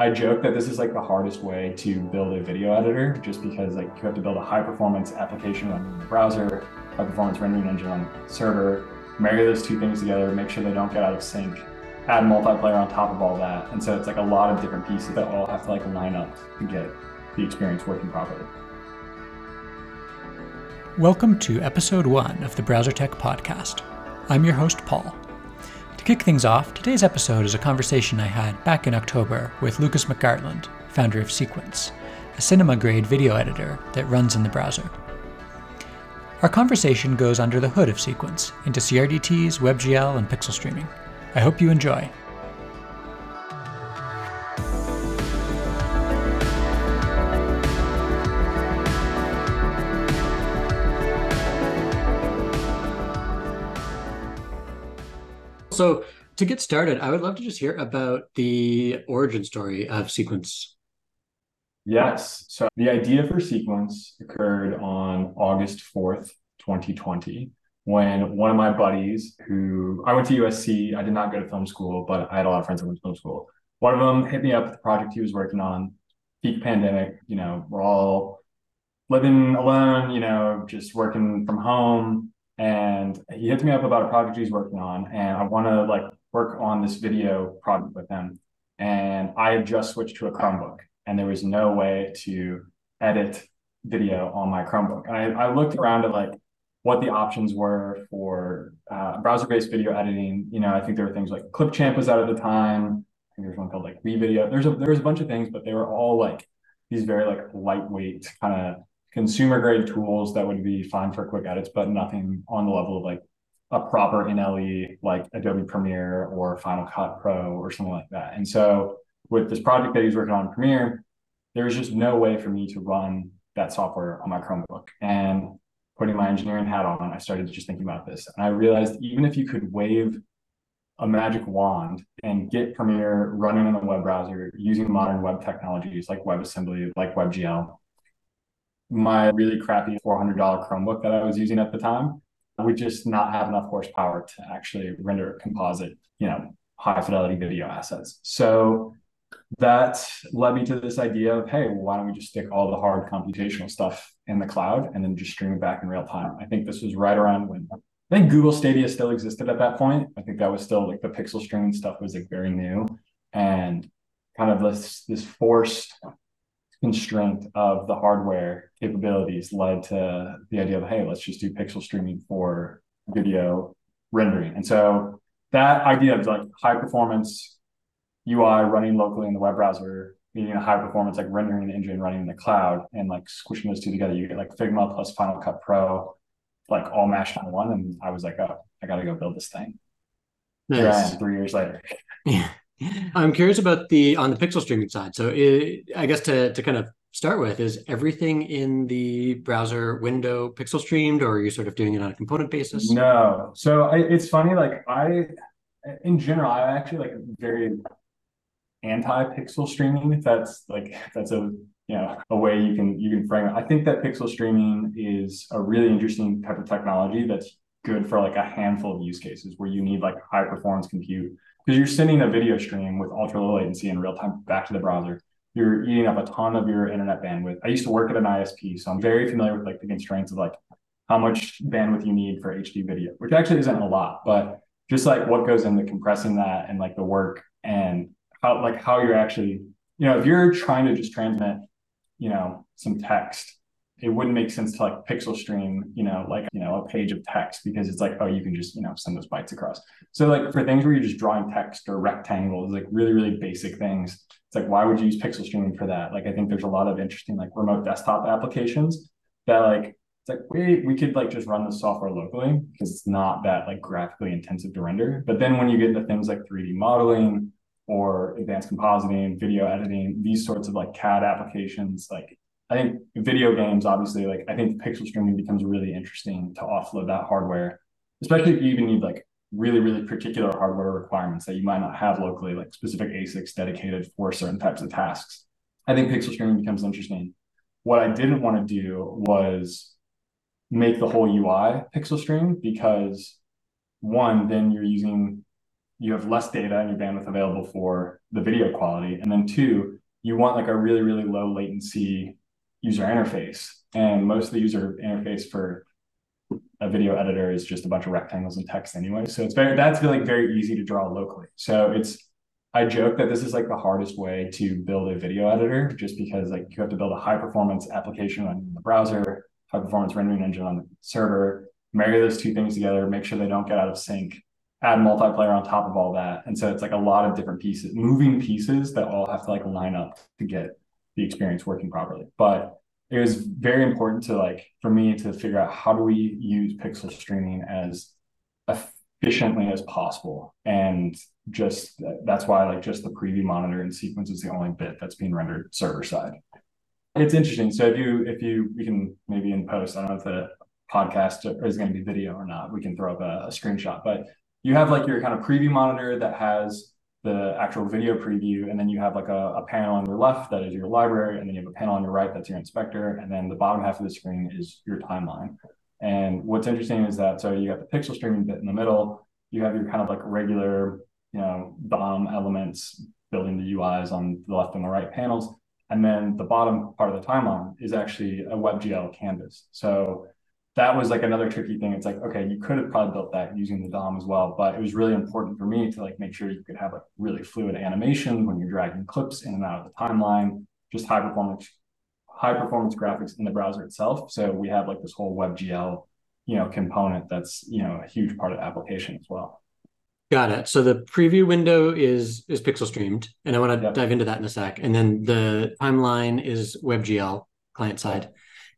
I joke that this is like the hardest way to build a video editor just because like you have to build a high performance application on the browser, high performance rendering engine on the server, marry those two things together, make sure they don't get out of sync, add multiplayer on top of all that. And so it's like a lot of different pieces that all have to like line up to get the experience working properly. Welcome to episode one of the Browser Tech Podcast. I'm your host, Paul. To kick things off, today's episode is a conversation I had back in October with Lucas McGartland, founder of Sequence, a cinema grade video editor that runs in the browser. Our conversation goes under the hood of Sequence into CRDTs, WebGL, and pixel streaming. I hope you enjoy. So, to get started, I would love to just hear about the origin story of Sequence. Yes. So the idea for Sequence occurred on August 4th, 2020, when one of my buddies, who I went to USC, I did not go to film school, but I had a lot of friends that went to film school. One of them hit me up with the project he was working on, peak pandemic. You know, we're all living alone, you know, just working from home and he hits me up about a project he's working on and i want to like work on this video project with him. And i had just switched to a chromebook and there was no way to edit video on my chromebook. And i, I looked around at like what the options were for uh, browser-based video editing. You know i think there were things like clipchamp was out at the time. I think there's one called like WeVideo there's a there's a bunch of things but they were all like these very like lightweight kind of consumer grade tools that would be fine for quick edits, but nothing on the level of like a proper NLE like Adobe Premiere or Final Cut Pro or something like that. And so with this project that he's working on Premiere, there was just no way for me to run that software on my Chromebook. And putting my engineering hat on, I started just thinking about this. And I realized even if you could wave a magic wand and get Premiere running in a web browser using modern web technologies like WebAssembly, like WebGL, my really crappy $400 Chromebook that I was using at the time would just not have enough horsepower to actually render composite, you know, high fidelity video assets. So that led me to this idea of, hey, why don't we just stick all the hard computational stuff in the cloud and then just stream it back in real time? I think this was right around when I think Google Stadia still existed at that point. I think that was still like the pixel streaming stuff was like very new and kind of this this forced constraint of the hardware capabilities led to the idea of hey let's just do pixel streaming for video rendering. And so that idea of like high performance ui running locally in the web browser meaning a high performance like rendering engine running in the cloud and like squishing those two together you get like figma plus final cut pro like all mashed on one. And i was like oh i gotta go build this thing. Nice. here i am three years later. Yeah I'm curious about the on the pixel streaming side. So it, I guess to to kind of start with is everything in the browser window pixel streamed or are you sort of doing it on a component basis? No. So I, it's funny like I in general I actually like very anti pixel streaming if that's like that's a you know a way you can you can frame it. I think that pixel streaming is a really interesting type of technology that's good for like a handful of use cases where you need like high performance compute because you're sending a video stream with ultra low latency in real time back to the browser. You're eating up a ton of your internet bandwidth. I used to work at an ISP, so I'm very familiar with like the constraints of like how much bandwidth you need for HD video, which actually isn't a lot, but just like what goes into compressing that and like the work and how like how you're actually, you know, if you're trying to just transmit, you know, some text it wouldn't make sense to like pixel stream, you know, like, you know, a page of text because it's like, oh, you can just, you know, send those bytes across. So like for things where you're just drawing text or rectangles, like really, really basic things, it's like, why would you use pixel streaming for that? Like, I think there's a lot of interesting like remote desktop applications that like, it's like, wait, we could like just run the software locally because it's not that like graphically intensive to render. But then when you get into things like 3D modeling or advanced compositing, video editing, these sorts of like CAD applications, like I think video games, obviously, like I think pixel streaming becomes really interesting to offload that hardware, especially if you even need like really, really particular hardware requirements that you might not have locally, like specific ASICs dedicated for certain types of tasks. I think pixel streaming becomes interesting. What I didn't want to do was make the whole UI pixel stream because one, then you're using you have less data and your bandwidth available for the video quality. And then two, you want like a really, really low latency user interface. And most of the user interface for a video editor is just a bunch of rectangles and text anyway. So it's very that's really very easy to draw locally. So it's I joke that this is like the hardest way to build a video editor, just because like you have to build a high performance application on the browser, high performance rendering engine on the server, marry those two things together, make sure they don't get out of sync, add multiplayer on top of all that. And so it's like a lot of different pieces, moving pieces that all have to like line up to get the experience working properly. But it was very important to like for me to figure out how do we use pixel streaming as efficiently as possible. And just that's why like just the preview monitor and sequence is the only bit that's being rendered server side it's interesting. So if you if you we can maybe in post i don't know if the podcast is going to be video or not we can throw up a, a screenshot. But you have like your kind of preview monitor that has the actual video preview, and then you have like a, a, panel on your left that is your library, and then you have a panel on your right that's your inspector, and then the bottom half of the screen is your timeline. And what's interesting is that so you got the pixel streaming bit in the middle, you have your kind of like regular, you know, DOM elements building the UIs on the left and the right panels, and then the bottom part of the timeline is actually a WebGL canvas. So that was like another tricky thing. It's like, okay, you could have probably built that using the DOM as well, but it was really important for me to like make sure you could have like really fluid animation when you're dragging clips in and out of the timeline, just high performance, high performance graphics in the browser itself. So we have like this whole WebGL, you know, component that's you know a huge part of the application as well. Got it. So the preview window is is pixel streamed, and I want to yep. dive into that in a sec. And then the timeline is WebGL client side.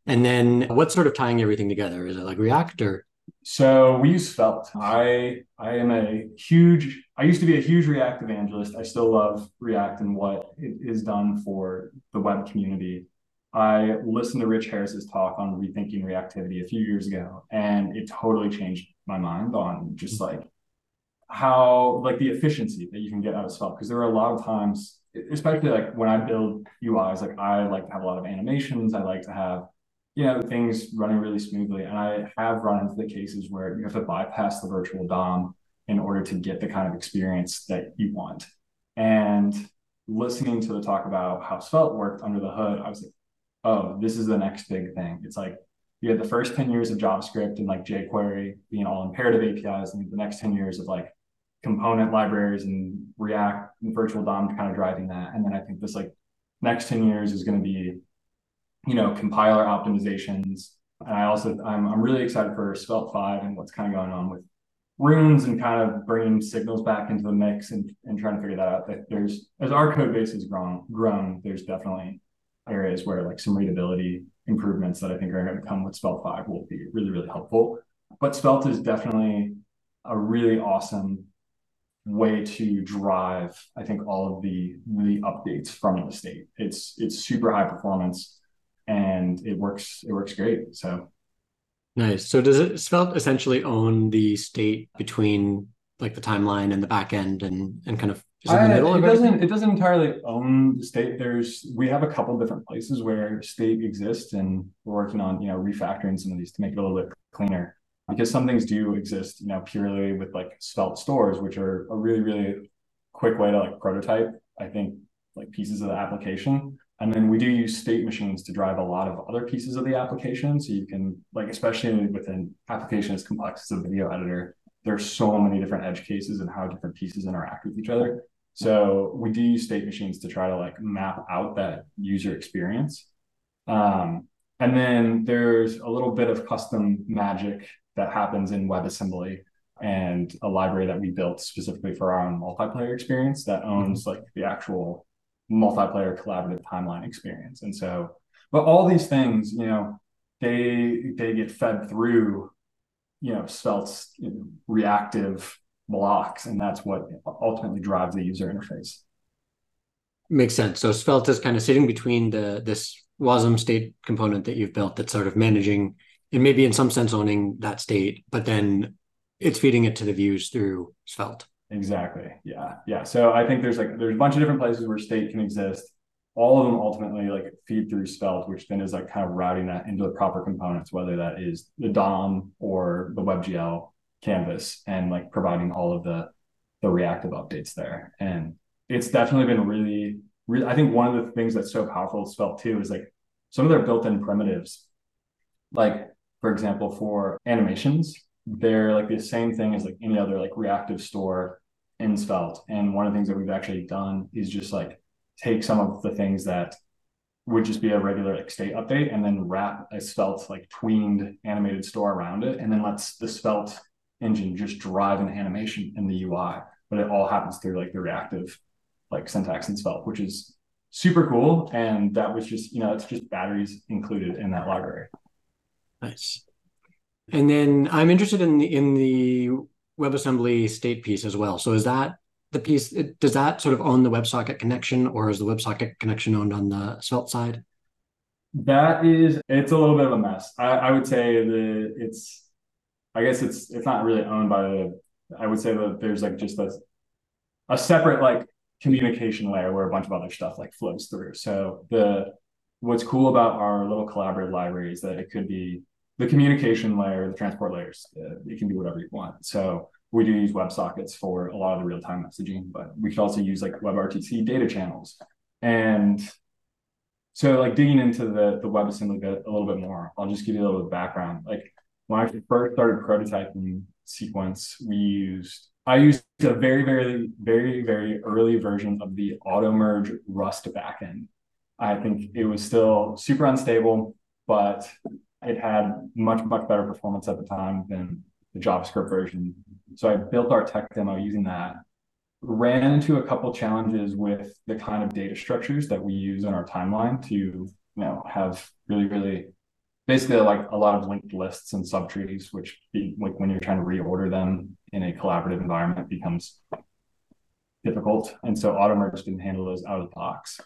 And then what's sort of tying everything together? Is it like React or? So we use Svelte. I I am a huge. I used to be a huge React evangelist. I still love React and what it is done for the web community. I listened to Rich Harris's talk on rethinking reactivity a few years ago, and it totally changed my mind on just mm-hmm. like how like the efficiency that you can get out of Svelte. Because there are a lot of times, especially like when I build UIs, like I like to have a lot of animations. I like to have you know things running really smoothly. And i have run into the cases where you have to bypass the virtual dom in order to get the kind of experience that you want. And listening to the talk about how svelte worked under the hood i was like oh this is the next big thing. It's like you had the first 10 years of javascript and like jquery being all imperative apis and the next 10 years of like component libraries and react and virtual dom kind of driving that. And then i think this like next 10 years is going to be you know, compiler optimizations. And I also, I'm, I'm really excited for Svelte 5 and what's kind of going on with runes and kind of bringing signals back into the mix and, and trying to figure that out. That there's, as our code base has grown, grown, there's definitely areas where like some readability improvements that I think are going to come with Svelte 5 will be really, really helpful. But Svelte is definitely a really awesome way to drive, I think, all of the the updates from the state. It's it's super high performance and it works. It works great. So nice. So does it Svelte essentially own the state between like the timeline and the back end and and kind of is it, uh, it doesn't it doesn't entirely own the state. There's we have a couple different places where state exists, and we're working on you know refactoring some of these to make it a little bit cleaner. Because some things do exist, you know, purely with like Svelte stores, which are a really really quick way to like prototype. I think like pieces of the application. And then we do use state machines to drive a lot of other pieces of the application. So you can, like, especially with an application as complex as a video editor, there's so many different edge cases and how different pieces interact with each other. So we do use state machines to try to like map out that user experience. Um, and then there's a little bit of custom magic that happens in WebAssembly and a library that we built specifically for our own multiplayer experience that owns like the actual multiplayer collaborative timeline experience. And so, but all these things, you know, they they get fed through, you know, Svelte's you know, reactive blocks, and that's what ultimately drives the user interface. Makes sense. So Svelte is kind of sitting between the this WASM state component that you've built that's sort of managing and maybe in some sense owning that state, but then it's feeding it to the views through Svelte. Exactly. Yeah. Yeah. So I think there's like there's a bunch of different places where state can exist. All of them ultimately like feed through Svelte, which then is like kind of routing that into the proper components, whether that is the DOM or the WebGL canvas, and like providing all of the the reactive updates there. And it's definitely been really, really, I think one of the things that's so powerful with Svelte too is like some of their built-in primitives, like for example, for animations, they're like the same thing as like any other like reactive store in Svelte. And one of the things that we've actually done is just like take some of the things that would just be a regular like state update and then wrap a Svelte like tweened animated store around it and then lets the Svelte engine just drive an animation in the UI. But it all happens through like the reactive like syntax in Svelte, which is super cool. And that was just, you know, it's just batteries included in that library. Nice. And then I'm interested in the in the WebAssembly state piece as well. So is that the piece? Does that sort of own the WebSocket connection, or is the WebSocket connection owned on the Svelte side? That is, it's a little bit of a mess. I, I would say that it's, I guess it's it's not really owned by the. I would say that there's like just a a separate like communication layer where a bunch of other stuff like flows through. So the what's cool about our little collaborative library is that it could be the communication layer, the transport layers, uh, you can do whatever you want. So we do use WebSockets for a lot of the real-time messaging, but we could also use like WebRTC data channels. And so like digging into the, the WebAssembly bit a little bit more, I'll just give you a little bit of background. Like when I first started prototyping sequence, we used, I used a very, very, very, very early version of the Automerge Rust backend. I think it was still super unstable, but it had much, much better performance at the time than the JavaScript version. So I built our tech demo using that. Ran into a couple challenges with the kind of data structures that we use in our timeline to, you know, have really, really basically like a lot of linked lists and subtrees, which be, like when you're trying to reorder them in a collaborative environment becomes difficult. And so Automerge didn't handle those out of the box.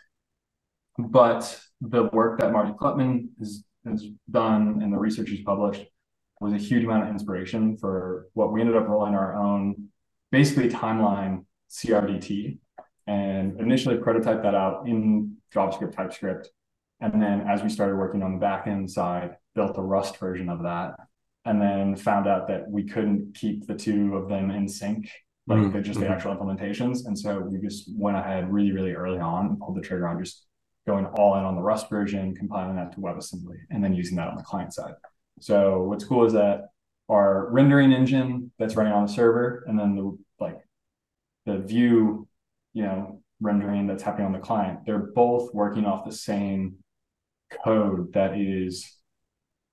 But the work that Martin Kleppmann has has done and the research he's published was a huge amount of inspiration for what we ended up rolling our own basically timeline CRDT and initially prototyped that out in JavaScript, TypeScript. And then as we started working on the backend side, built a Rust version of that. And then found out that we couldn't keep the two of them in sync, like mm-hmm. just the mm-hmm. actual implementations. And so we just went ahead really, really early on and pulled the trigger on just going all in on the Rust version, compiling that to WebAssembly, and then using that on the client side. So what's cool is that our rendering engine that's running on the server, and then the like the view, you know, rendering that's happening on the client, they're both working off the same code that is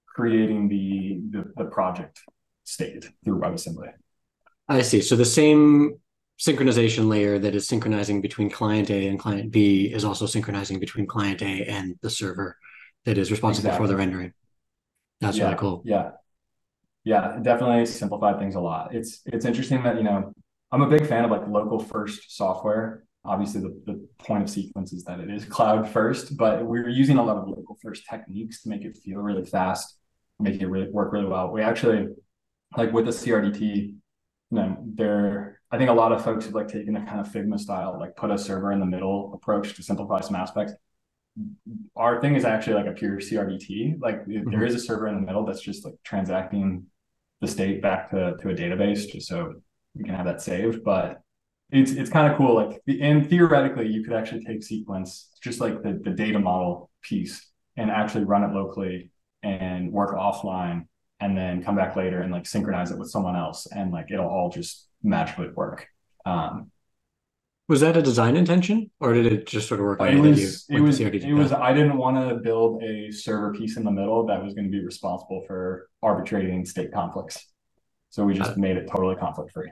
creating the the, the project state through WebAssembly. I see. So the same synchronization layer that is synchronizing between client A and client B is also synchronizing between client A and the server that is responsible exactly. for the rendering. That's yeah, really cool. Yeah. Yeah, definitely simplified things a lot. It's it's interesting that, you know, I'm a big fan of like local first software. Obviously, the, the point of sequence is that it is cloud first, but we're using a lot of local first techniques to make it feel really fast, make it really work really well. We actually, like with the CRDT, you know, there I think a lot of folks have like taken a kind of Figma style, like put a server in the middle approach to simplify some aspects. Our thing is actually like a pure CRDT. Like mm-hmm. there is a server in the middle that's just like transacting the state back to, to a database just so we can have that saved. But it's it's kind of cool. Like and theoretically, you could actually take sequence, just like the, the data model piece, and actually run it locally and work offline and then come back later and like synchronize it with someone else and like it'll all just magically work. Um, was that a design intention, or did it just sort of work? It was. It was. It was. I didn't want to build a server piece in the middle that was going to be responsible for arbitrating state conflicts. So we just uh, made it totally conflict free.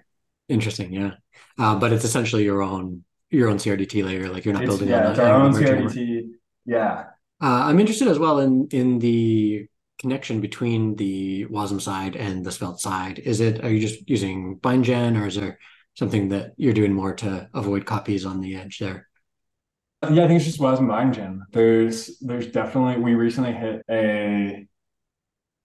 Interesting, yeah. Uh, but it's essentially your own your own CRDT layer. Like you're not it's, building. Yeah, it's our own CRDT. Yeah. Uh, I'm interested as well in in the connection between the WASM side and the Svelte side? Is it are you just using BindGen or is there something that you're doing more to avoid copies on the edge there? Yeah, I think it's just WASM BindGen. There's there's definitely we recently hit a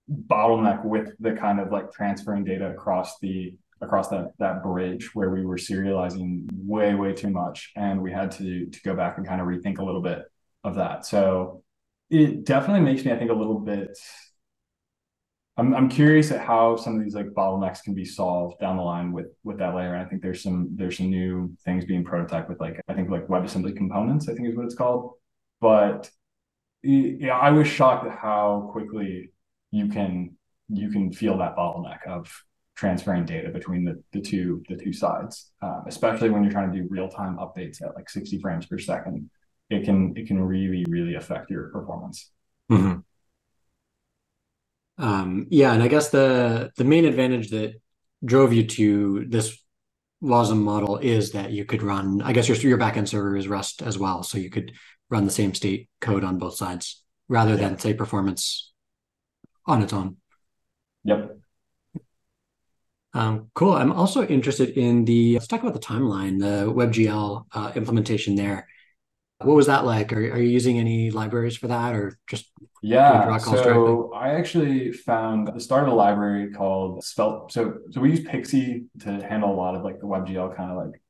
bottleneck with the kind of like transferring data across the across that that bridge where we were serializing way way too much and we had to to go back and kind of rethink a little bit of that so it definitely makes me i think a little bit I'm I'm curious at how some of these like bottlenecks can be solved down the line with with that layer. And I think there's some there's some new things being prototyped with like I think like WebAssembly components. I think is what it's called. But yeah, I was shocked at how quickly you can you can feel that bottleneck of transferring data between the, the two the two sides, um, especially when you're trying to do real time updates at like 60 frames per second. It can it can really really affect your performance. Mm-hmm. Um, yeah, and I guess the the main advantage that drove you to this WASM model is that you could run. I guess your your backend server is Rust as well, so you could run the same state code on both sides rather yeah. than say performance on its own. Yep. Um, cool. I'm also interested in the. Let's talk about the timeline, the WebGL uh, implementation there. What was that like? Are, are you using any libraries for that, or just yeah? So I actually found the start of a library called Svelte. So so we use Pixi to handle a lot of like the WebGL kind of like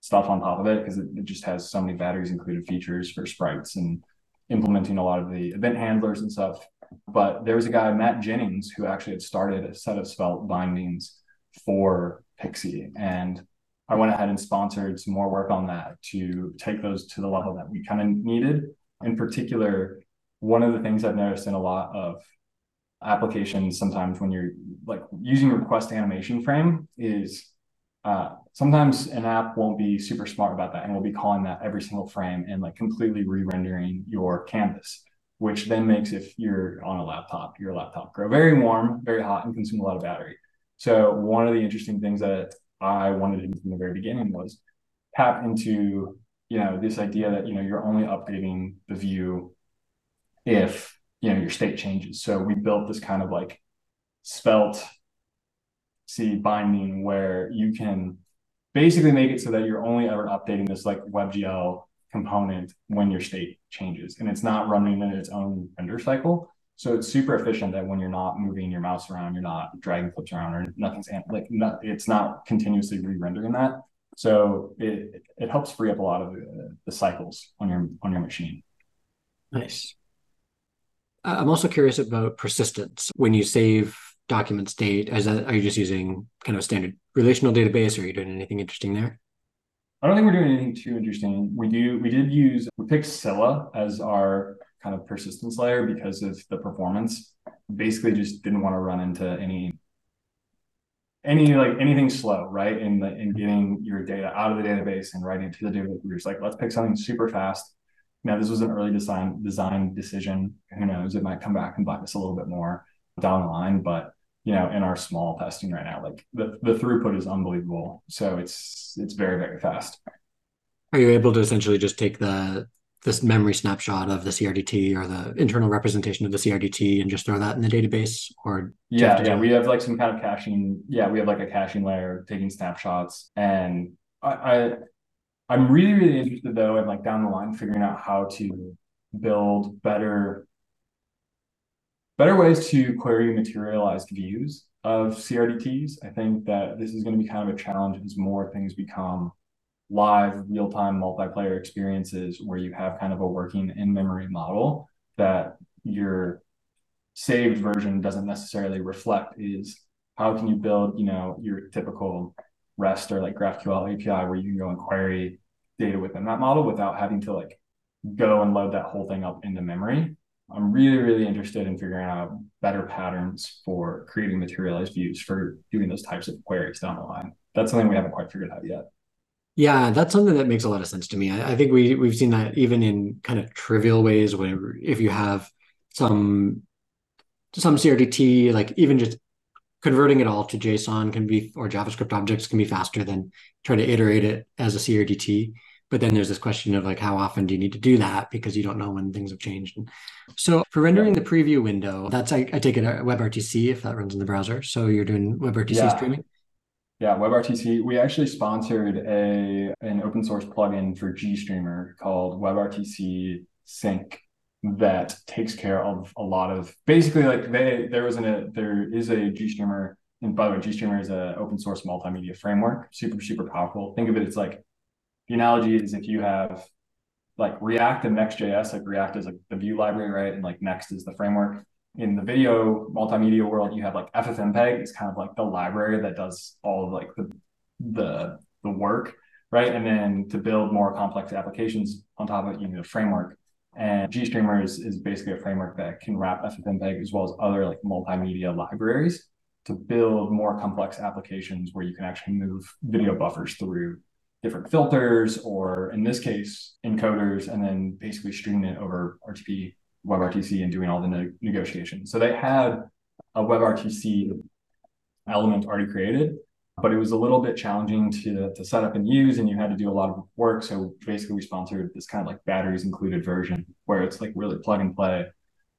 stuff on top of it because it, it just has so many batteries included features for sprites and implementing a lot of the event handlers and stuff. But there was a guy, Matt Jennings, who actually had started a set of Svelte bindings for Pixi. And I went ahead and sponsored some more work on that to take those to the level that we kind of needed. In particular, one of the things I've noticed in a lot of applications sometimes when you're like using request animation frame is uh, sometimes an app won't be super smart about that and will be calling that every single frame and like completely re-rendering your canvas which then makes if you're on a laptop your laptop grow very warm very hot and consume a lot of battery. So one of the interesting things that I wanted to do from the very beginning was tap into you know this idea that you know you're only updating the view if you know your state changes. So we built this kind of like Svelte C binding where you can basically make it so that you're only ever updating this like WebGL component when your state changes and it's not running in its own render cycle. So it's super efficient that when you're not moving your mouse around, you're not dragging flips around or nothing's like not, it's not continuously re-rendering that. So it it helps free up a lot of the, the cycles on your on your machine. Nice. Uh, I'm also curious about persistence. When you save document state, is that are you just using kind of a standard relational database, or are you doing anything interesting there? I don't think we're doing anything too interesting. We do we did use we picked Scylla as our kind of persistence layer because of the performance. Basically, just didn't want to run into any any like anything slow, right? In the in getting your data out of the database and writing it to the database. We're just like, let's pick something super fast. Now, this was an early design design decision. Who knows? It might come back and bite us a little bit more down the line, but you know, in our small testing right now, like the, the throughput is unbelievable. So it's it's very, very fast. Are you able to essentially just take the this memory snapshot of the CRDT or the internal representation of the CRDT and just throw that in the database? Or yeah, yeah, we have like some kind of caching. Yeah, we have like a caching layer taking snapshots, and I, I I'm really really interested though in like down the line figuring out how to build better better ways to query materialized views of CRDTs. I think that this is going to be kind of a challenge as more things become live real-time multiplayer experiences where you have kind of a working in-memory model that your saved version doesn't necessarily reflect is how can you build you know your typical rest or like graphql api where you can go and query data within that model without having to like go and load that whole thing up into memory. I'm really really interested in figuring out better patterns for creating materialized views for doing those types of queries down the line. That's something we haven't quite figured out yet. Yeah, that's something that makes a lot of sense to me. I, I, think we we've seen that even in kind of trivial ways where if you have some some CRDT, like even just converting it all to JSON can be or JavaScript objects can be faster than trying to iterate it as a CRDT. But then there's this question of like how often do you need to do that because you don't know when things have changed. So for rendering the preview window, that's I, I take it a WebRTC if that runs in the browser. So you're doing WebRTC yeah. streaming. Yeah, WebRTC. We actually sponsored a an open source plugin for GStreamer called WebRTC Sink that takes care of a lot of basically like they there was an a there is a GStreamer and by the way GStreamer is an open source multimedia framework, super super powerful. Think of it as like the analogy is if you have like React and Next.js, like React is like the view library, right? And like Next is the framework. in the video multimedia world, you have like FFmpeg it's kind of like the library that does all of like the the the work, right? And then to build more complex applications on top of it, you need a framework. And GStreamer is, is basically a framework that can wrap FFmpeg as well as other like multimedia libraries to build more complex applications where you can actually move video buffers through different filters or in this case encoders and then basically streaming it over RTP WebRTC and doing all the ne- negotiations. So they had a WebRTC element already created, but it was a little bit challenging to, to set up and use, and you had to do a lot of work. So basically, we sponsored this kind of like batteries included version where it's like really plug and play.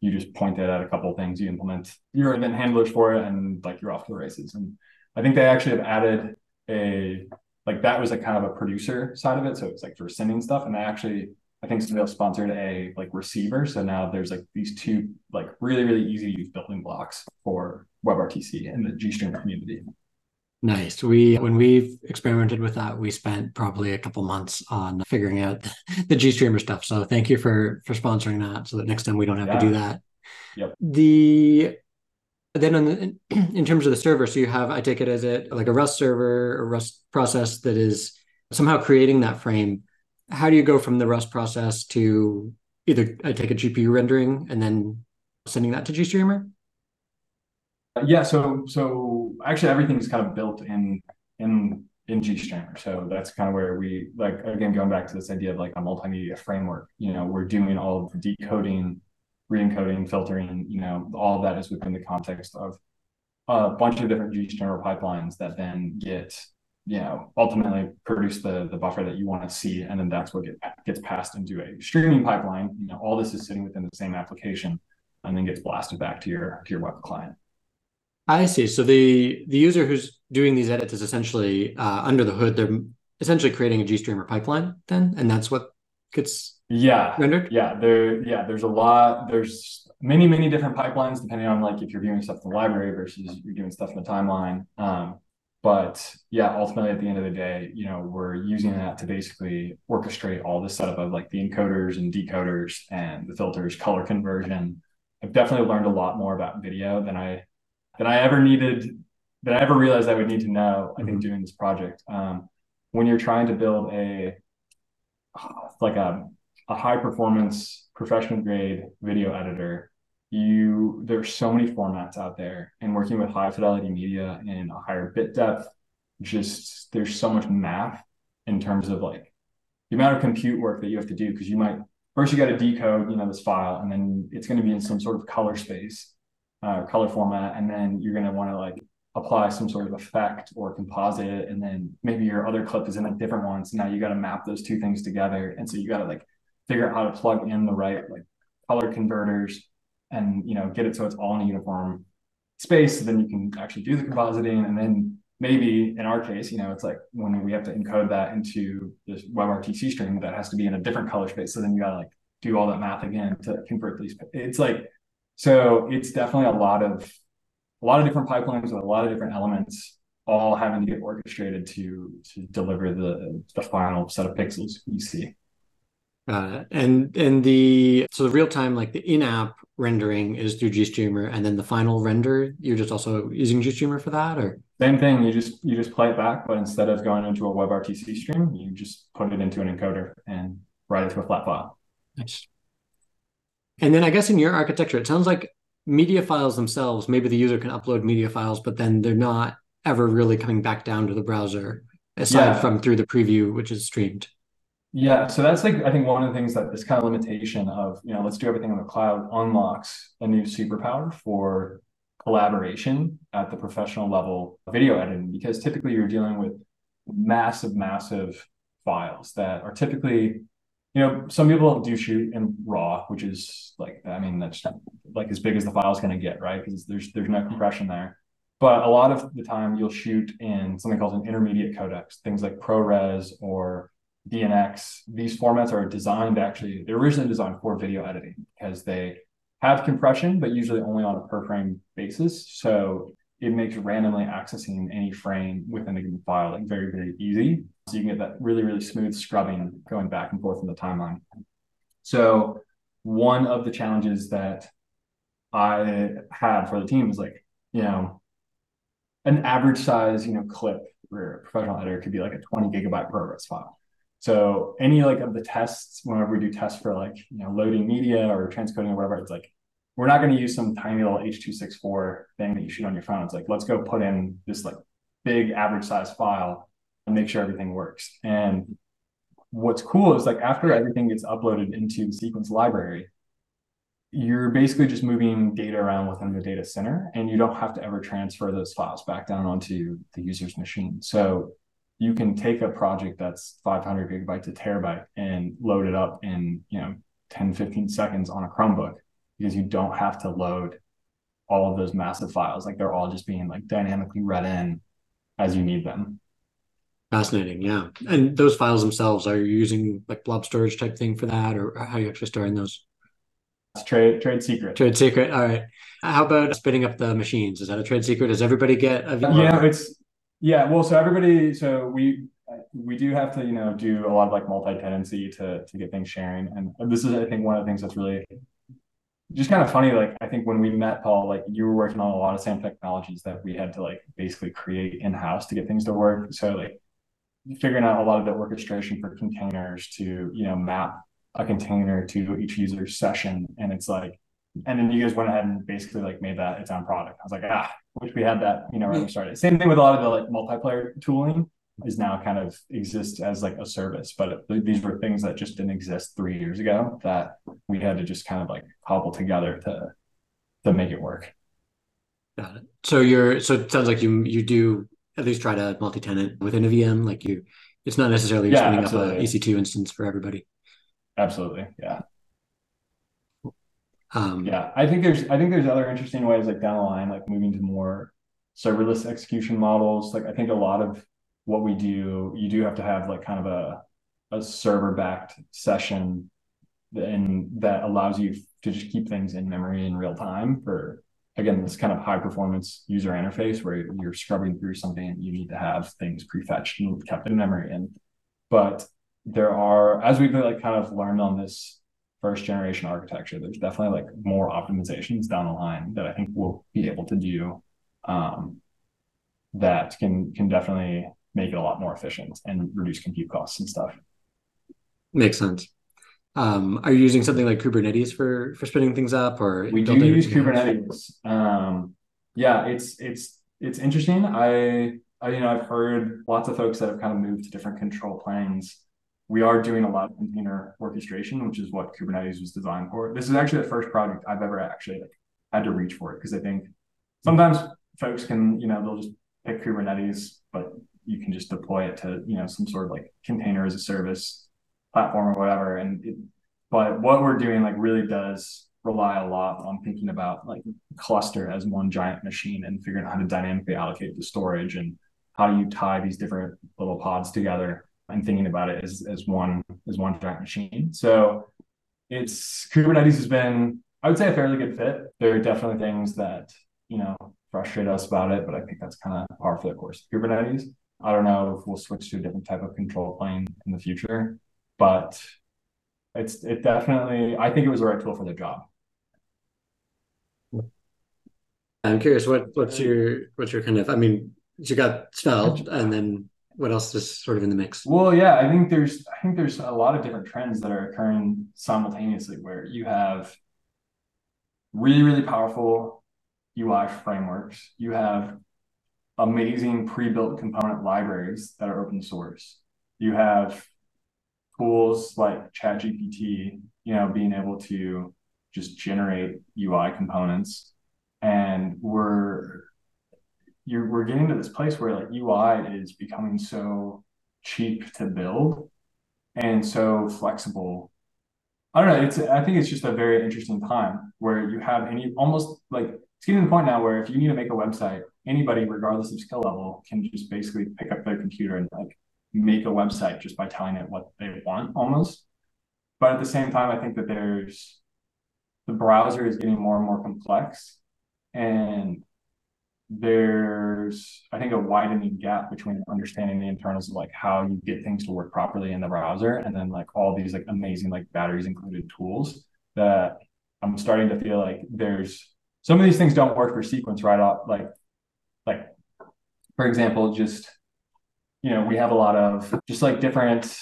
You just point it at a couple things, you implement your event handlers for it, and like you're off to the races. And I think they actually have added a like that was like kind of a producer side of it. So it's like for sending stuff, and they actually I think Smith sponsored a like receiver. So now there's like these two like really, really easy to use building blocks for WebRTC and the gstream community. Nice. We when we've experimented with that, we spent probably a couple months on figuring out the GStreamer stuff. So thank you for for sponsoring that, so that next time we don't have yeah. to do that. Yep. The then on the, in terms of the server, so you have I take it as it like a Rust server or Rust process that is somehow creating that frame how do you go from the Rust process to either I take a GPU rendering and then sending that to GStreamer? Yeah, so so actually everything's kind of built in in in GStreamer. So that's kind of where we like again going back to this idea of like a multimedia framework. You know, we're doing all of the decoding, re-encoding, filtering. You know, all of that is within the context of a bunch of different GStreamer pipelines that then get you know ultimately produce the the buffer that you want to see and then that's what get, gets passed into a streaming pipeline you know all this is sitting within the same application and then gets blasted back to your to your web client i see. So the the user who's doing these edits is essentially uh, under the hood they're essentially creating a gstreamer pipeline then and that's what gets yeah. rendered? Yeah there yeah there's a lot there's many many different pipelines depending on like if you're viewing stuff in the library versus you're doing stuff in the timeline. Um, but yeah ultimately at the end of the day you know we're using that to basically orchestrate all the setup of like the encoders and decoders and the filters color conversion. I've definitely learned a lot more about video than i than i ever needed than i ever realized i would need to know i think mm-hmm. doing this project um, when you're trying to build a like a, a high performance professional grade video editor you there's so many formats out there and working with high fidelity media and a higher bit depth just there's so much math in terms of like the amount of compute work that you have to do because you might first you got to decode you know this file and then it's going to be in some sort of color space uh, color format and then you're going to want to like apply some sort of effect or composite and then maybe your other clip is in a different one so now you got to map those two things together and so you got to like figure out how to plug in the right like color converters and you know get it so it's all in a uniform space so then you can actually do the compositing and then maybe in our case you know it's like when we have to encode that into this WebRTC stream that has to be in a different color space so then you gotta like do all that math again to convert these it's like so it's definitely a lot of a lot of different pipelines with a lot of different elements all having to get orchestrated to to deliver the the final set of pixels you see uh, and and the so the real time like the in-app rendering is through GStreamer, and then the final render you're just also using GStreamer for that, or same thing. You just you just play it back, but instead of going into a WebRTC stream, you just put it into an encoder and write it to a flat file. Nice. And then I guess in your architecture, it sounds like media files themselves. Maybe the user can upload media files, but then they're not ever really coming back down to the browser aside yeah. from through the preview, which is streamed. Yeah, so that's like I think one of the things that this kind of limitation of you know let's do everything on the cloud unlocks a new superpower for collaboration at the professional level video editing because typically you're dealing with massive massive files that are typically you know some people don't do shoot in raw which is like i mean that's like as big as the file is going to get right because there's there's no compression there but a lot of the time you'll shoot in something called an intermediate codecs things like ProRes or DNX, these formats are designed actually, they're originally designed for video editing because they have compression, but usually only on a per frame basis. So it makes randomly accessing any frame within a given file like very, very easy. So you can get that really, really smooth scrubbing going back and forth in the timeline. So one of the challenges that I had for the team is like, you know, an average size, you know, clip for a professional editor could be like a 20 gigabyte ProRes file. So any like of the tests, whenever we do tests for like, you know, loading media or transcoding or whatever, it's like, we're not going to use some tiny little H.264 thing that you shoot on your phone. It's like, let's go put in this like big average size file make sure everything works. And what's cool is like after everything gets uploaded into the sequence library, you're basically just moving data around within the data center and you don't have to ever transfer those files back down onto the user's machine. So you can take a project that's 500 gigabyte to terabyte and load it up in, you know, 10, 15 seconds on a Chromebook because you don't have to load all of those massive files. Like they're all just being like dynamically read in as you need them. Fascinating, yeah. And those files themselves, are you using like blob storage type thing for that, or how are you actually storing those? trade trade secret. Trade secret. All right. How about spinning up the machines? Is that a trade secret? Does everybody get a VR? Yeah, it's yeah. Well, so everybody. So we we do have to you know do a lot of like multi-tenancy to to get things sharing, and this is I think one of the things that's really just kind of funny. Like I think when we met Paul, like you were working on a lot of same technologies that we had to like basically create in house to get things to work. So like figuring out a lot of the orchestration for containers to you know map a container to each user's session. And it's like, and then you guys went ahead and basically like made that its own product. I was like, ah, wish we had that, you know, when we started. Same thing with a lot of the like multiplayer tooling is now kind of exists as like a service, but these were things that just didn't exist three years ago that we had to just kind of like cobble together to to make it work. Got it. So you're so it sounds like you you do at least try to multi-tenant within a VM, like you. It's not necessarily yeah, spinning absolutely. up a EC2 instance for everybody. Absolutely. Yeah. Um, yeah. I think there's I think there's other interesting ways like down the line, like moving to more serverless execution models. Like I think a lot of what we do, you do have to have like kind of a a server backed session and that allows you to just keep things in memory in real time for again this kind of high performance user interface where you're scrubbing through something you need to have things prefetched and kept in memory. And but there are as we've like kind of learned on this first generation architecture there's definitely like more optimizations down the line that i think we'll be able to do um, that can can definitely make it a lot more efficient and reduce compute costs and stuff. Makes sense um, are you using something like kubernetes for for spinning things up or we do use kubernetes? Um, yeah it's it's it's interesting. I, I you know i've heard lots of folks that have kind of moved to different control planes. We are doing a lot of container orchestration, which is what Kubernetes was designed for. This is actually the first project I've ever actually like, had to reach for it because I think sometimes folks can, you know, they'll just pick Kubernetes, but you can just deploy it to, you know, some sort of like container as a service platform or whatever. And it, but what we're doing like really does rely a lot on thinking about like cluster as one giant machine and figuring out how to dynamically allocate the storage and how do you tie these different little pods together and thinking about it as, as one as one giant machine. So it's Kubernetes has been, I would say, a fairly good fit. There are definitely things that you know frustrate us about it, but I think that's kind of par for the course. Kubernetes. I don't know if we'll switch to a different type of control plane in the future, but it's it definitely. I think it was the right tool for the job. I'm curious what what's your what's your kind of I mean you got Svelte and then what else is sort of in the mix? Well, yeah, I think there's I think there's a lot of different trends that are occurring simultaneously where you have really really powerful UI frameworks. You have amazing pre-built component libraries that are open source. You have tools like ChatGPT, you know, being able to just generate UI components. And we're you're we're getting to this place where like UI is becoming so cheap to build and so flexible. I don't know. It's I think it's just a very interesting time where you have any almost like it's getting to the point now where if you need to make a website, anybody, regardless of skill level, can just basically pick up their computer and like make a website just by telling it what they want almost. But at the same time, I think that there's the browser is getting more and more complex and there's I think a widening gap between understanding the internals of like how you get things to work properly in the browser and then like all these like amazing like batteries included tools that I'm starting to feel like there's some of these things don't work for sequence right off. Like, like for example, just you know, we have a lot of just like different,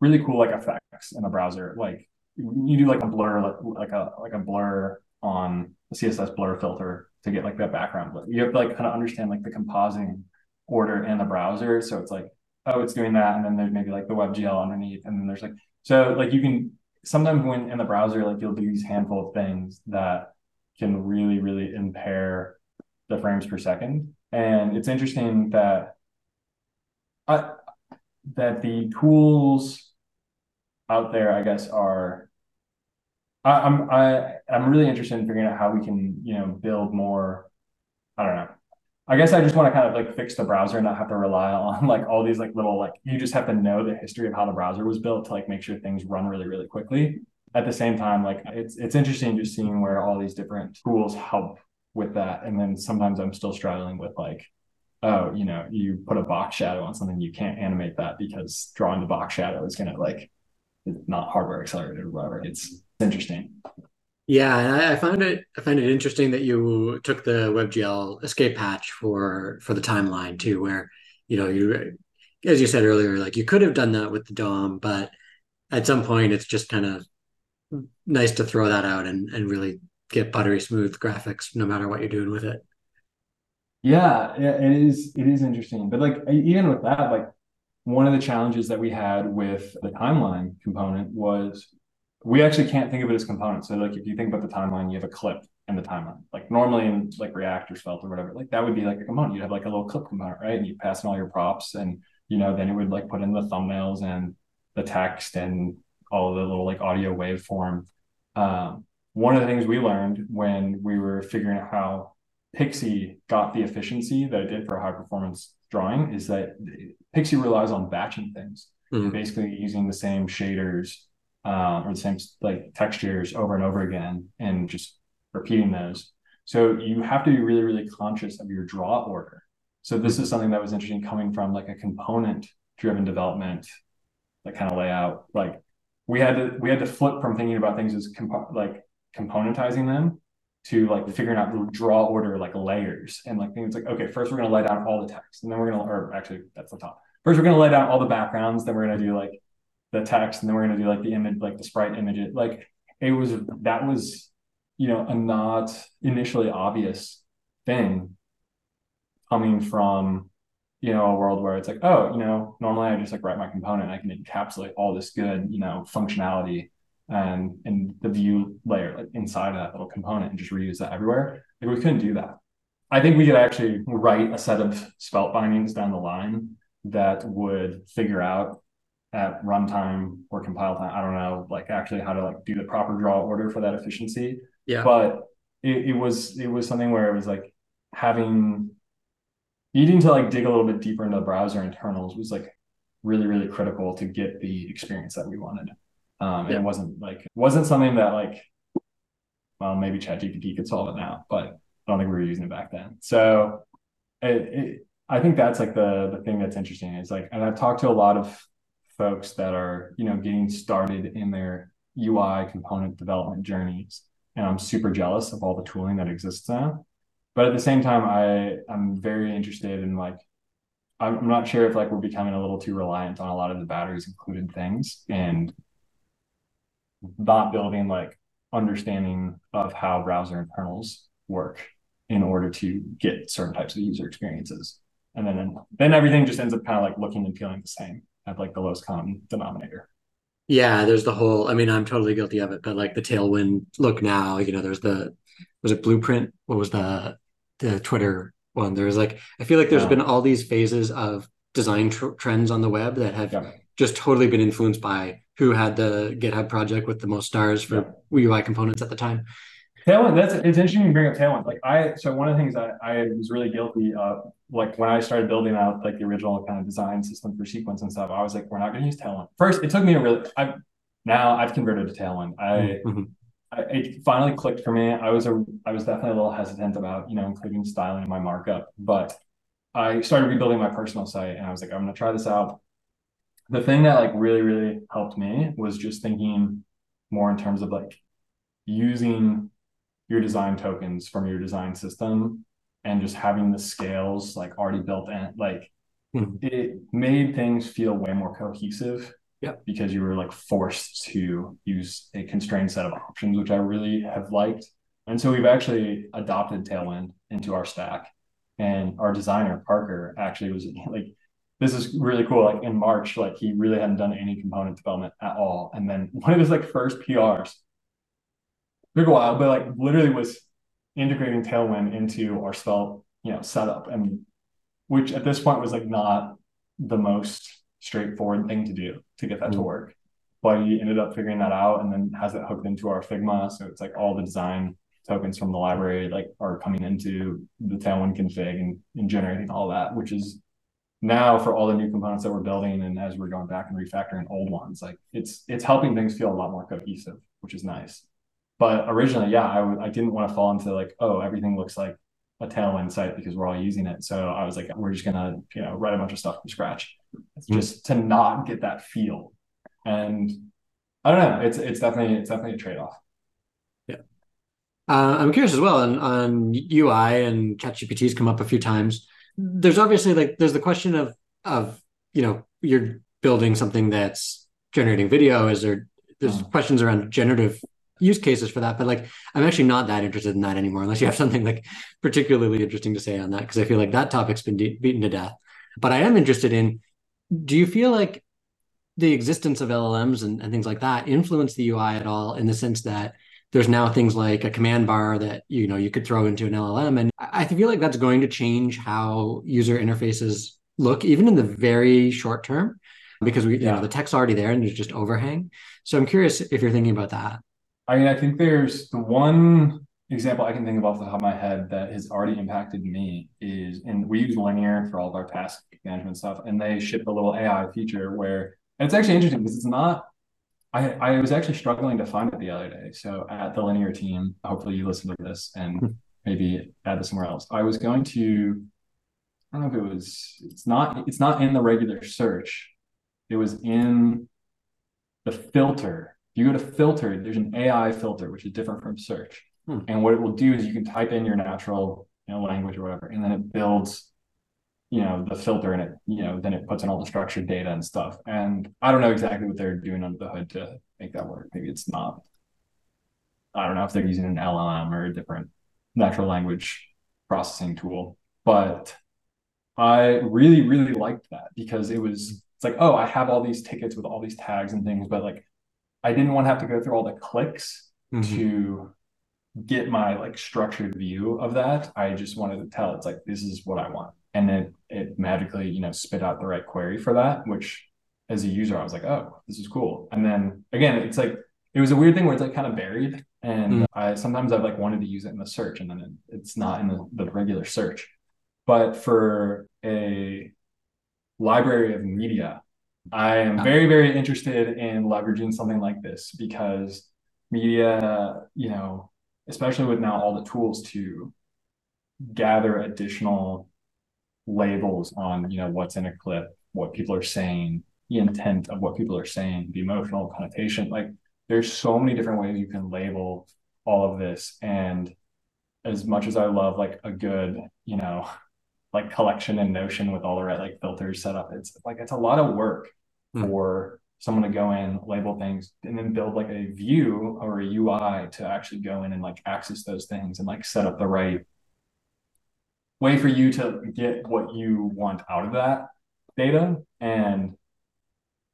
really cool like effects in a browser. Like you do like a blur, like, like a like a blur on the CSS blur filter to get like that background. But you have to like kind of understand like the composing order in the browser. So it's like, oh, it's doing that, and then there's maybe like the WebGL underneath, and then there's like so like you can sometimes when in the browser like you'll do these handful of things that can really really impair the frames per second and it's interesting that That the tools out there i guess are I, i'm i i'm really interested in figuring out how we can you know build more i don't know I guess I just want to kind of like fix the browser and not have to rely on like all these like little like you just have to know the history of how the browser was built to like make sure things run really really quickly. At the same time, like it's it's interesting just seeing where all these different tools help with that. And then sometimes I'm still struggling with like, oh, you know, you put a box shadow on something, you can't animate that because drawing the box shadow is gonna like not hardware accelerated or whatever. It's interesting. Yeah, I, I found it I find it interesting that you took the WebGL escape hatch for for the timeline too, where you know you as you said earlier, like you could have done that with the DOM, but at some point it's just kind of nice to throw that out and and really get buttery smooth graphics no matter what you're doing with it. Yeah, it is it is interesting. But like even with that, like one of the challenges that we had with the timeline component was we actually can't think of it as components. So like if you think about the timeline, you have a clip in the timeline. Like normally in like React or Svelte or whatever, like that would be like a component. You'd have like a little clip component, right? And you pass in all your props and you know, then it would like put in the thumbnails and the text and all the little like audio waveform. Um, one of the things we learned when we were figuring out how Pixi got the efficiency that it did for a high performance drawing is that Pixi relies on batching things, mm-hmm. basically using the same shaders uh, or the same like textures over and over again and just repeating those. So you have to be really, really conscious of your draw order. So this is something that was interesting coming from like a component driven development, like kind of layout. Like we had to we had to flip from thinking about things as comp- like componentizing them to like figuring out the draw order like layers and like things like okay first we're going to lay down all the text and then we're going to or actually that's the top. First we're going to lay down all the backgrounds then we're going to do like the text and then we're going to do like the image like the sprite image it, like it was that was you know a not initially obvious thing coming from you know a world where it's like oh you know normally i just like write my component i can encapsulate all this good you know functionality and in the view layer like inside of that little component and just reuse that everywhere like we couldn't do that i think we could actually write a set of svelte bindings down the line that would figure out at runtime or compile time. I don't know, like actually how to like do the proper draw order for that efficiency. Yeah. But it, it was it was something where it was like having needing to like dig a little bit deeper into the browser internals was like really really critical to get the experience that we wanted. Um, and yeah. it wasn't like wasn't something that like well maybe ChatGPT could solve it now, but I don't think we were using it back then. So it, it I think that's like the the thing that's interesting is like, and I've talked to a lot of folks that are you know getting started in their UI component development journeys, and I'm super jealous of all the tooling that exists now. But at the same time, I I'm very interested in like I'm not sure if like we're becoming a little too reliant on a lot of the batteries included things and not building like understanding of how browser internals work in order to get certain types of user experiences. And then then everything just ends up kind of like looking and feeling the same at like the lowest common denominator. Yeah, there's the whole. I mean, I'm totally guilty of it, but like the Tailwind look now, you know, there's the was it Blueprint? What was the the Twitter one? There was like I feel like there's yeah. been all these phases of design tr- trends on the web that have yeah. Just totally been influenced by who had the GitHub project with the most stars for yeah. UI components at the time. Tailwind, that's it's interesting you bring up Tailwind. Like I, so one of the things I, I was really guilty of, like when I started building out like the original kind of design system for sequence and stuff, I was like, we're not going to use Tailwind. First, it took me a really, I now I've converted to Tailwind. I, mm-hmm. I, it finally clicked for me. I was a, I was definitely a little hesitant about you know including styling in my markup, but I started rebuilding my personal site and I was like, I'm going to try this out. The thing that like really really helped me was just thinking more in terms of like using your design tokens from your design system and just having the scales like already built in, like mm-hmm. it made things feel way more cohesive. Yeah. Because you were like forced to use a constrained set of options, which I really have liked. And so we've actually adopted Tailwind into our stack. And our designer, Parker, actually was like, this is really cool. Like in March, like he really hadn't done any component development at all. And then one of his like first PRs took a while, but like literally was integrating Tailwind into our Svelte, you know, setup, and which at this point was like not the most straightforward thing to do to get that mm-hmm. to work. But he ended up figuring that out and then has it hooked into our Figma. So it's like all the design tokens from the library like are coming into the Tailwind config and, and generating all that, which is now for all the new components that we're building and as we're going back and refactoring old ones, like it's it's helping things feel a lot more cohesive, which is nice. But originally, yeah, I w- I didn't want to fall into like, oh, everything looks like a Tailwind site because we're all using it. So I was like, we're just gonna, you know, write a bunch of stuff from scratch, mm-hmm. just to not get that feel. And I don't know, it's it's definitely it's definitely a trade off. Yeah, uh, I'm curious as well on on UI and ChatGPT's come up a few times. There's obviously like there's the question of of you know you're building something that's generating video. Is there there's mm. questions around generative use cases for that, but like I'm actually not that interested in that anymore, unless you have something like particularly interesting to say on that, because I feel like that topic's been de- beaten to death. But I am interested in do you feel like the existence of LLMs and, and things like that influence the UI at all in the sense that there's now things like a command bar that you know you could throw into an LLM, and I feel like that's going to change how user interfaces look, even in the very short term, because we yeah. you know the tech's already there and there's just overhang. So I'm curious if you're thinking about that. I mean, I think there's the one example I can think of off the top of my head that has already impacted me is, and we use Linear for all of our task management stuff, and they ship a little AI feature where, and it's actually interesting because it's not. I, I was actually struggling to find it the other day. So at the Linear team, hopefully you listen to this and hmm. maybe add this somewhere else. I was going to, I don't know if it was. It's not. It's not in the regular search. It was in the filter If you go to filter, there's an AI filter, which is different from search. Hmm. And what it will do is you can type in your natural you know, language or whatever, and then it builds, you know, the filter and it, you know, then it puts in all the structured data and stuff. And I don't know exactly what they're doing under the hood to make that work. Maybe it's not. I don't know if they're using an LLM or a different natural language processing tool, but I really, really liked that because it was it's like, oh, I have all these tickets with all these tags and things, but like I didn't want to have to go through all the clicks mm-hmm. to get my like structured view of that. I just wanted to tell it's like this is what I want. And then it magically, you know, spit out the right query for that, which as a user, I was like, oh, this is cool. And then again, it's like it was a weird thing where it's like kind of buried. And mm. I sometimes I've like wanted to use it in the search and then it, it's not in the, the regular search. But for a library of media, I am very, very interested in leveraging something like this because media, you know, especially with now all the tools to gather additional labels on, you know, what's in a clip, what people are saying, the intent of what people are saying, the emotional connotation. Like there's so many different ways you can label all of this. And as much as I love like a good, you know, like collection and notion with all the right like filters set up it's like it's a lot of work mm. for someone to go in label things and then build like a view or a ui to actually go in and like access those things and like set up the right way for you to get what you want out of that data and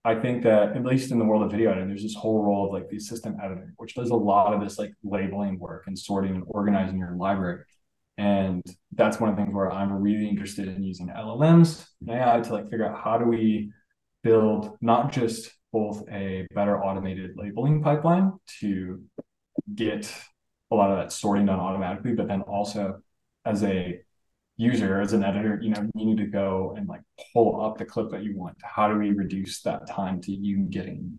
I think that at least in the world of video editing, there's this whole role of like the assistant editor, which does a lot of this like labeling work and sorting and organizing your library. And that's one of the things where I'm really interested in using LLMs and AI to like figure out how do we build not just both a better automated labeling pipeline to get a lot of that sorting done automatically, but then also as a user, as an editor, you know, you need to go and like pull up the clip that you want. How do we reduce that time to you getting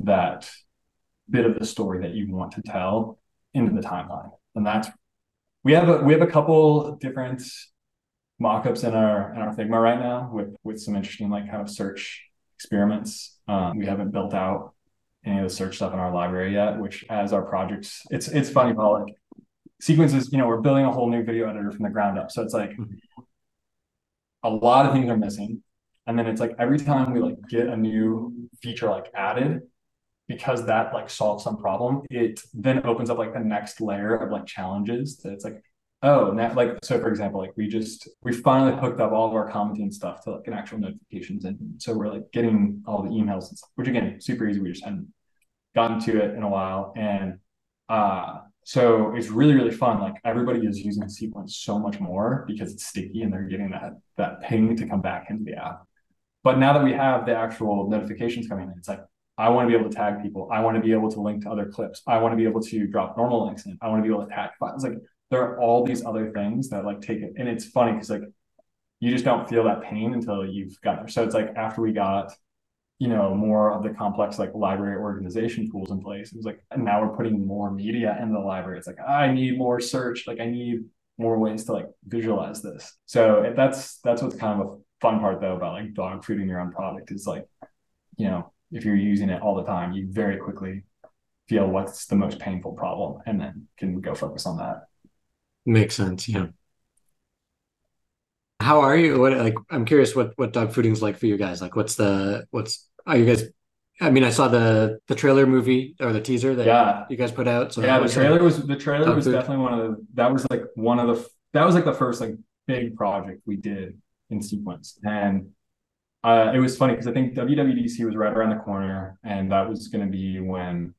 that bit of the story that you want to tell into the timeline? And that's we have a we have a couple different mockups in our in our Figma right now with with some interesting like kind of search experiments. Um, we haven't built out any of the search stuff in our library yet, which as our projects, it's it's funny, Paul, like sequences, you know, we're building a whole new video editor from the ground up. So it's like a lot of things are missing. And then it's like every time we like get a new feature like added, because that like solves some problem, it then opens up like the next layer of like challenges that it's like, oh, now like so for example, like we just we finally hooked up all of our commenting stuff to like an actual notifications and so we're like getting all the emails and stuff, which again, super easy. We just hadn't gotten to it in a while. And uh so it's really, really fun. Like everybody is using Sequence so much more because it's sticky and they're getting that that ping to come back into the app. But now that we have the actual notifications coming in, it's like I want to be able to tag people. I want to be able to link to other clips. I want to be able to drop normal links in. I want to be able to tag files. Like there are all these other things that like take it. And it's funny because like you just don't feel that pain until you've got there. So it's like after we got you know more of the complex like library organization tools in place. It was like and now we're putting more media in the library. It's like i need more search. Like i need more ways to like visualize this. So that's that's what's kind of a fun part though about like dog fooding your own product is like you know if you're using it all the time you very quickly feel what's the most painful problem and then can go focus on that. Makes sense yeah. How are you? What like i'm curious what what dog fooding's like for you guys. Like what's the what's are you guys? I mean, I saw the the trailer movie or the teaser that yeah. you guys put out. So yeah, the trailer was the trailer was food. definitely one of the that was like one of the that was like the first like big project we did in sequence, and uh, it was funny because I think WWDC was right around the corner, and that was going to be when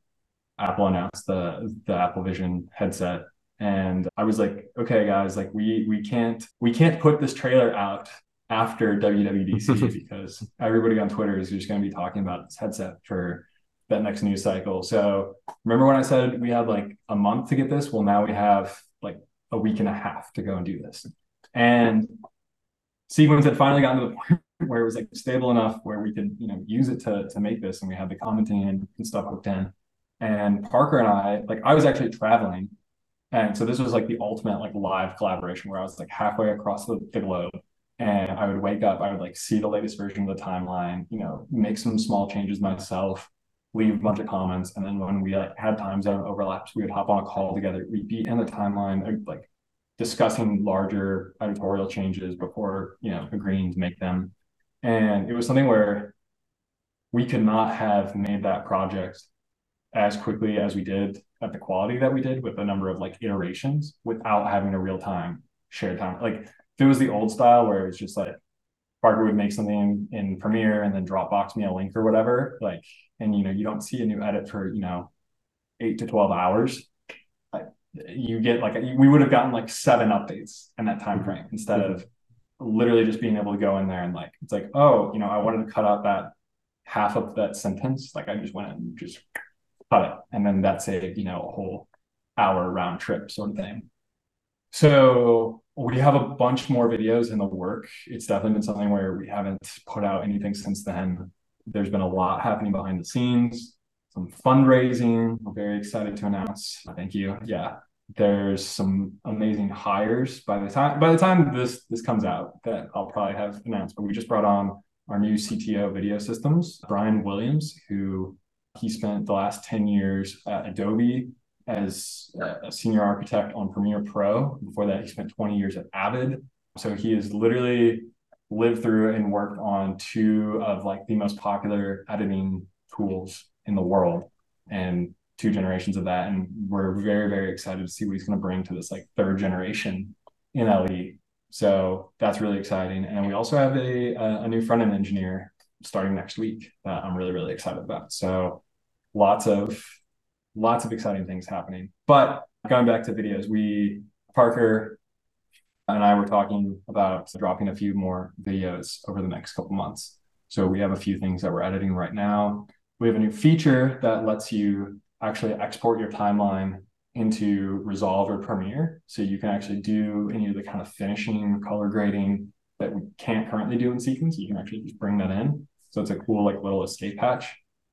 Apple announced the the Apple Vision headset, and I was like, okay, guys, like we we can't we can't put this trailer out after WWDC because everybody on Twitter is just going to be talking about this headset for that next news cycle. So remember when I said we had like a month to get this? Well, now we have like a week and a half to go and do this. And Sequence had finally gotten to the point where it was like stable enough where we could, you know, use it to to make this and we had the commenting and, and stuff hooked in. And Parker and I, like I was actually traveling. And so this was like the ultimate like live collaboration where I was like halfway across the, the globe and I would wake up, I would like see the latest version of the timeline, you know, make some small changes myself, leave a bunch of comments, and then when we like had time zone overlaps, we would hop on a call together. We'd be in the timeline, uh, like discussing larger editorial changes before you know agreeing to make them. And it was something where we could not have made that project as quickly as we did at the quality that we did with the number of like iterations without having a real time shared time. Like if it was the old style where it's just like Parker would make something in, in Premiere and then Dropbox me a link or whatever, like, and you know, you don't see a new edit for you know eight to twelve hours. You get like we would have gotten like seven updates in that time frame instead of literally just being able to go in there and like it's like oh you know I wanted to cut out that half of that sentence like I just went and just cut it and then that saved you know a whole hour round trip sort of thing. So we have a bunch more videos in the work. It's definitely been something where we haven't put out anything since then. There's been a lot happening behind the scenes, some fundraising. We're very excited to announce. Thank you. Yeah. There's some amazing hires by the time by the time this this comes out that I'll probably have announced. But we just brought on our new CTO video systems, Brian Williams, who he spent the last 10 years at Adobe as uh, a senior architect on Premiere Pro. Before that, he spent 20 years at Avid. So he has literally lived through and worked on two of like the most popular editing tools in the world and two generations of that. And we're very, very excited to see what he's going to bring to this like third generation NLE. So that's really exciting. And we also have a, a new front end engineer starting next week that I'm really, really excited about. So lots of lots of exciting things happening. But going back to videos, we Parker and I were talking about dropping a few more videos over the next couple months. So we have a few things that we're editing right now. We have a new feature that lets you actually export your timeline into Resolve or Premiere. So you can actually do any of the kind of finishing, color grading that we can't currently do in Sequence. You can actually just bring that in. So it's a cool like little escape hatch.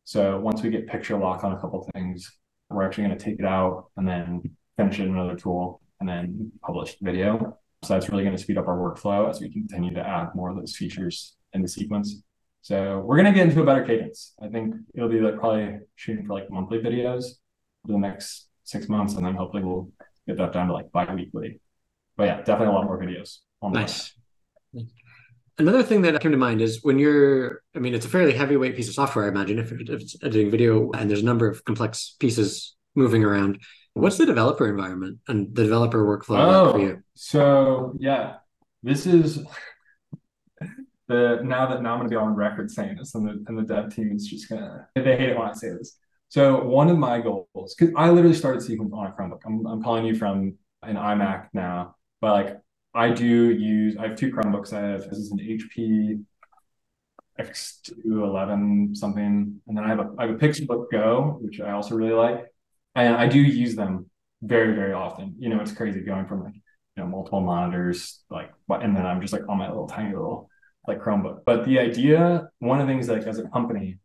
So once we get picture lock on a couple things, we're actually going to take it out and then finish it in another tool and then publish the video. So that's really going to speed up our workflow as we continue to add more of those features in the sequence. So we're going to get into a better cadence. I think it'll be like probably shooting for like monthly videos for the next six months, and then hopefully we'll get that down to like bi-weekly. But yeah, definitely a lot more videos. On nice. Another thing that came to mind is when you're, I mean, it's a fairly heavyweight piece of software, I imagine, if, if it's editing video and there's a number of complex pieces moving around. What's the developer environment and the developer workflow oh, for you? Oh, so yeah, this is the now that now I'm gonna be on record saying this, and the and the dev team is just gonna they hate it when I say this. So one of my goals, because I literally started Sequence on a Chromebook. I'm I'm calling you from an iMac now, but like I do use I have two Chromebooks. I have this is an HP X211 something, and then I have a I have a Pixelbook Go, which I also really like, and I do use them very very often. You know, it's crazy going from like you know multiple monitors, like, and then I'm just like on my little tiny little like Chromebook. But the idea, one of the things like as a company,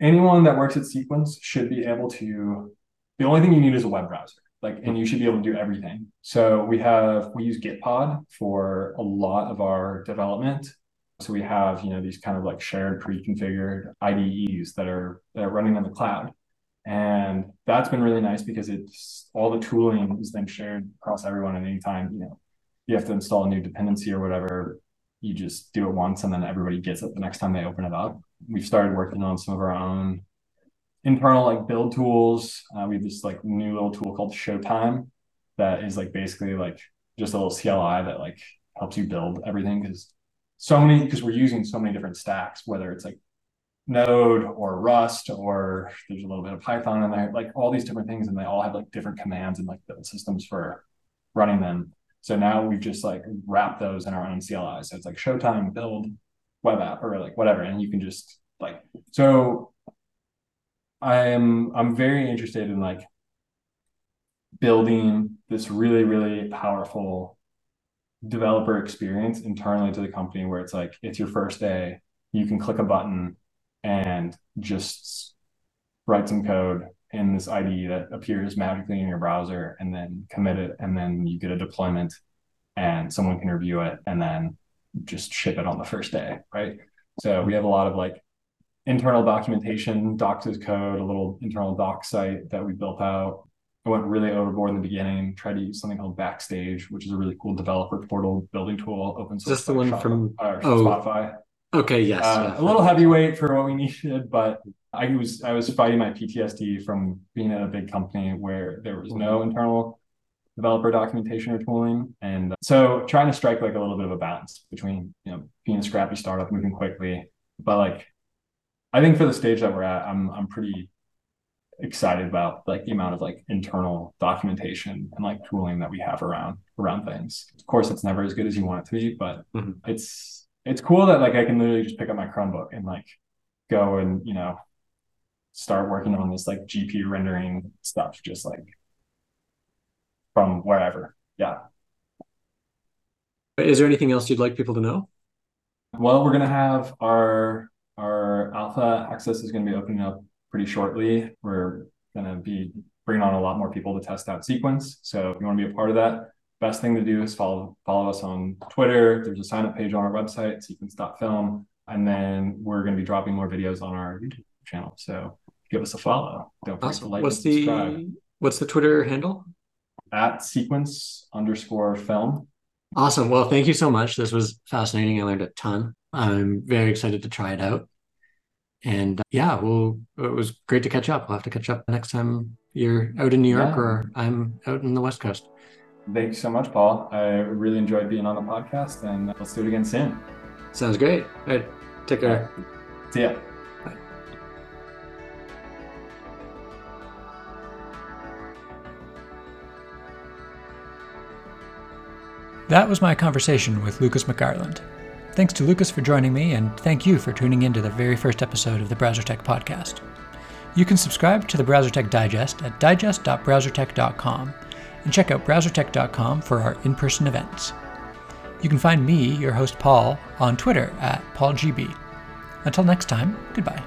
anyone that works at Sequence should be able to. The only thing you need is a web browser, like, and you should be able to do everything. So we have we use Gitpod for a lot of our development. So we have you know these kind of like shared pre-configured IDEs that are that are running on the cloud. And that's been really nice because it's all the tooling is then shared across everyone at any time. You know, you have to install a new dependency or whatever you just do it once and then everybody gets it the next time they open it up. We've started working on some of our own internal like build tools. Uh, we have this like new little tool called Showtime that is like basically like just a little CLI that like helps you build everything because so many because we're using so many different stacks, whether it's like Node or Rust or there's a little bit of Python in there, like all these different things, and they all have like different commands and like systems for running them. So now we've just like wrapped those in our own CLI. So it's like Showtime, build, web app, or like whatever, and you can just like so. I'm I'm very interested in like building this really really powerful developer experience internally to the company where it's like it's your first day you can click a button and just write some code in this IDE that appears magically in your browser and then commit it and then you get a deployment and someone can review it and then just ship it on the first day, right? So we have a lot of like internal documentation, docs as code, a little internal doc site that we built out. I went really overboard in the beginning, tried to use something called Backstage, which is a really cool developer portal building tool, open source. This the one from uh, oh, Spotify? Okay, yes. Uh, yeah. A little heavyweight for what we needed, but I was I was fighting my PTSD from being at a big company where there was no internal developer documentation or tooling. And so trying to strike like a little bit of a balance between, you know, being a scrappy startup, moving quickly. But like I think for the stage that we're at, I'm I'm pretty excited about like the amount of like internal documentation and like tooling that we have around around things. Of course, it's never as good as you want it to be, but mm-hmm. it's it's cool that like I can literally just pick up my Chromebook and like go and you know start working on this like GPU rendering stuff just like from wherever. Yeah. Is there anything else you'd like people to know? Well, we're gonna have our our alpha access is gonna be opening up pretty shortly. We're gonna be bringing on a lot more people to test out sequence. So if you want to be a part of that, best thing to do is follow follow us on Twitter. There's a sign up page on our website, sequence.film. And then we're going to be dropping more videos on our YouTube channel. So give us a follow. Don't forget awesome. to like what's and subscribe. The, what's the Twitter handle? at sequence underscore film. Awesome. Well, thank you so much. This was fascinating. I learned a ton. I'm very excited to try it out. And uh, yeah, well, it was great to catch up. We'll have to catch up next time you're out in New York yeah. or I'm out in the West Coast. Thanks so much, Paul. I really enjoyed being on the podcast and let's do it again soon. Sounds great. All right. Take care. Right. See ya. That was my conversation with Lucas McGartland. Thanks to Lucas for joining me, and thank you for tuning in to the very first episode of the BrowserTech podcast. You can subscribe to the BrowserTech Digest at digest.browsertech.com and check out browsertech.com for our in person events. You can find me, your host Paul, on Twitter at PaulGB. Until next time, goodbye.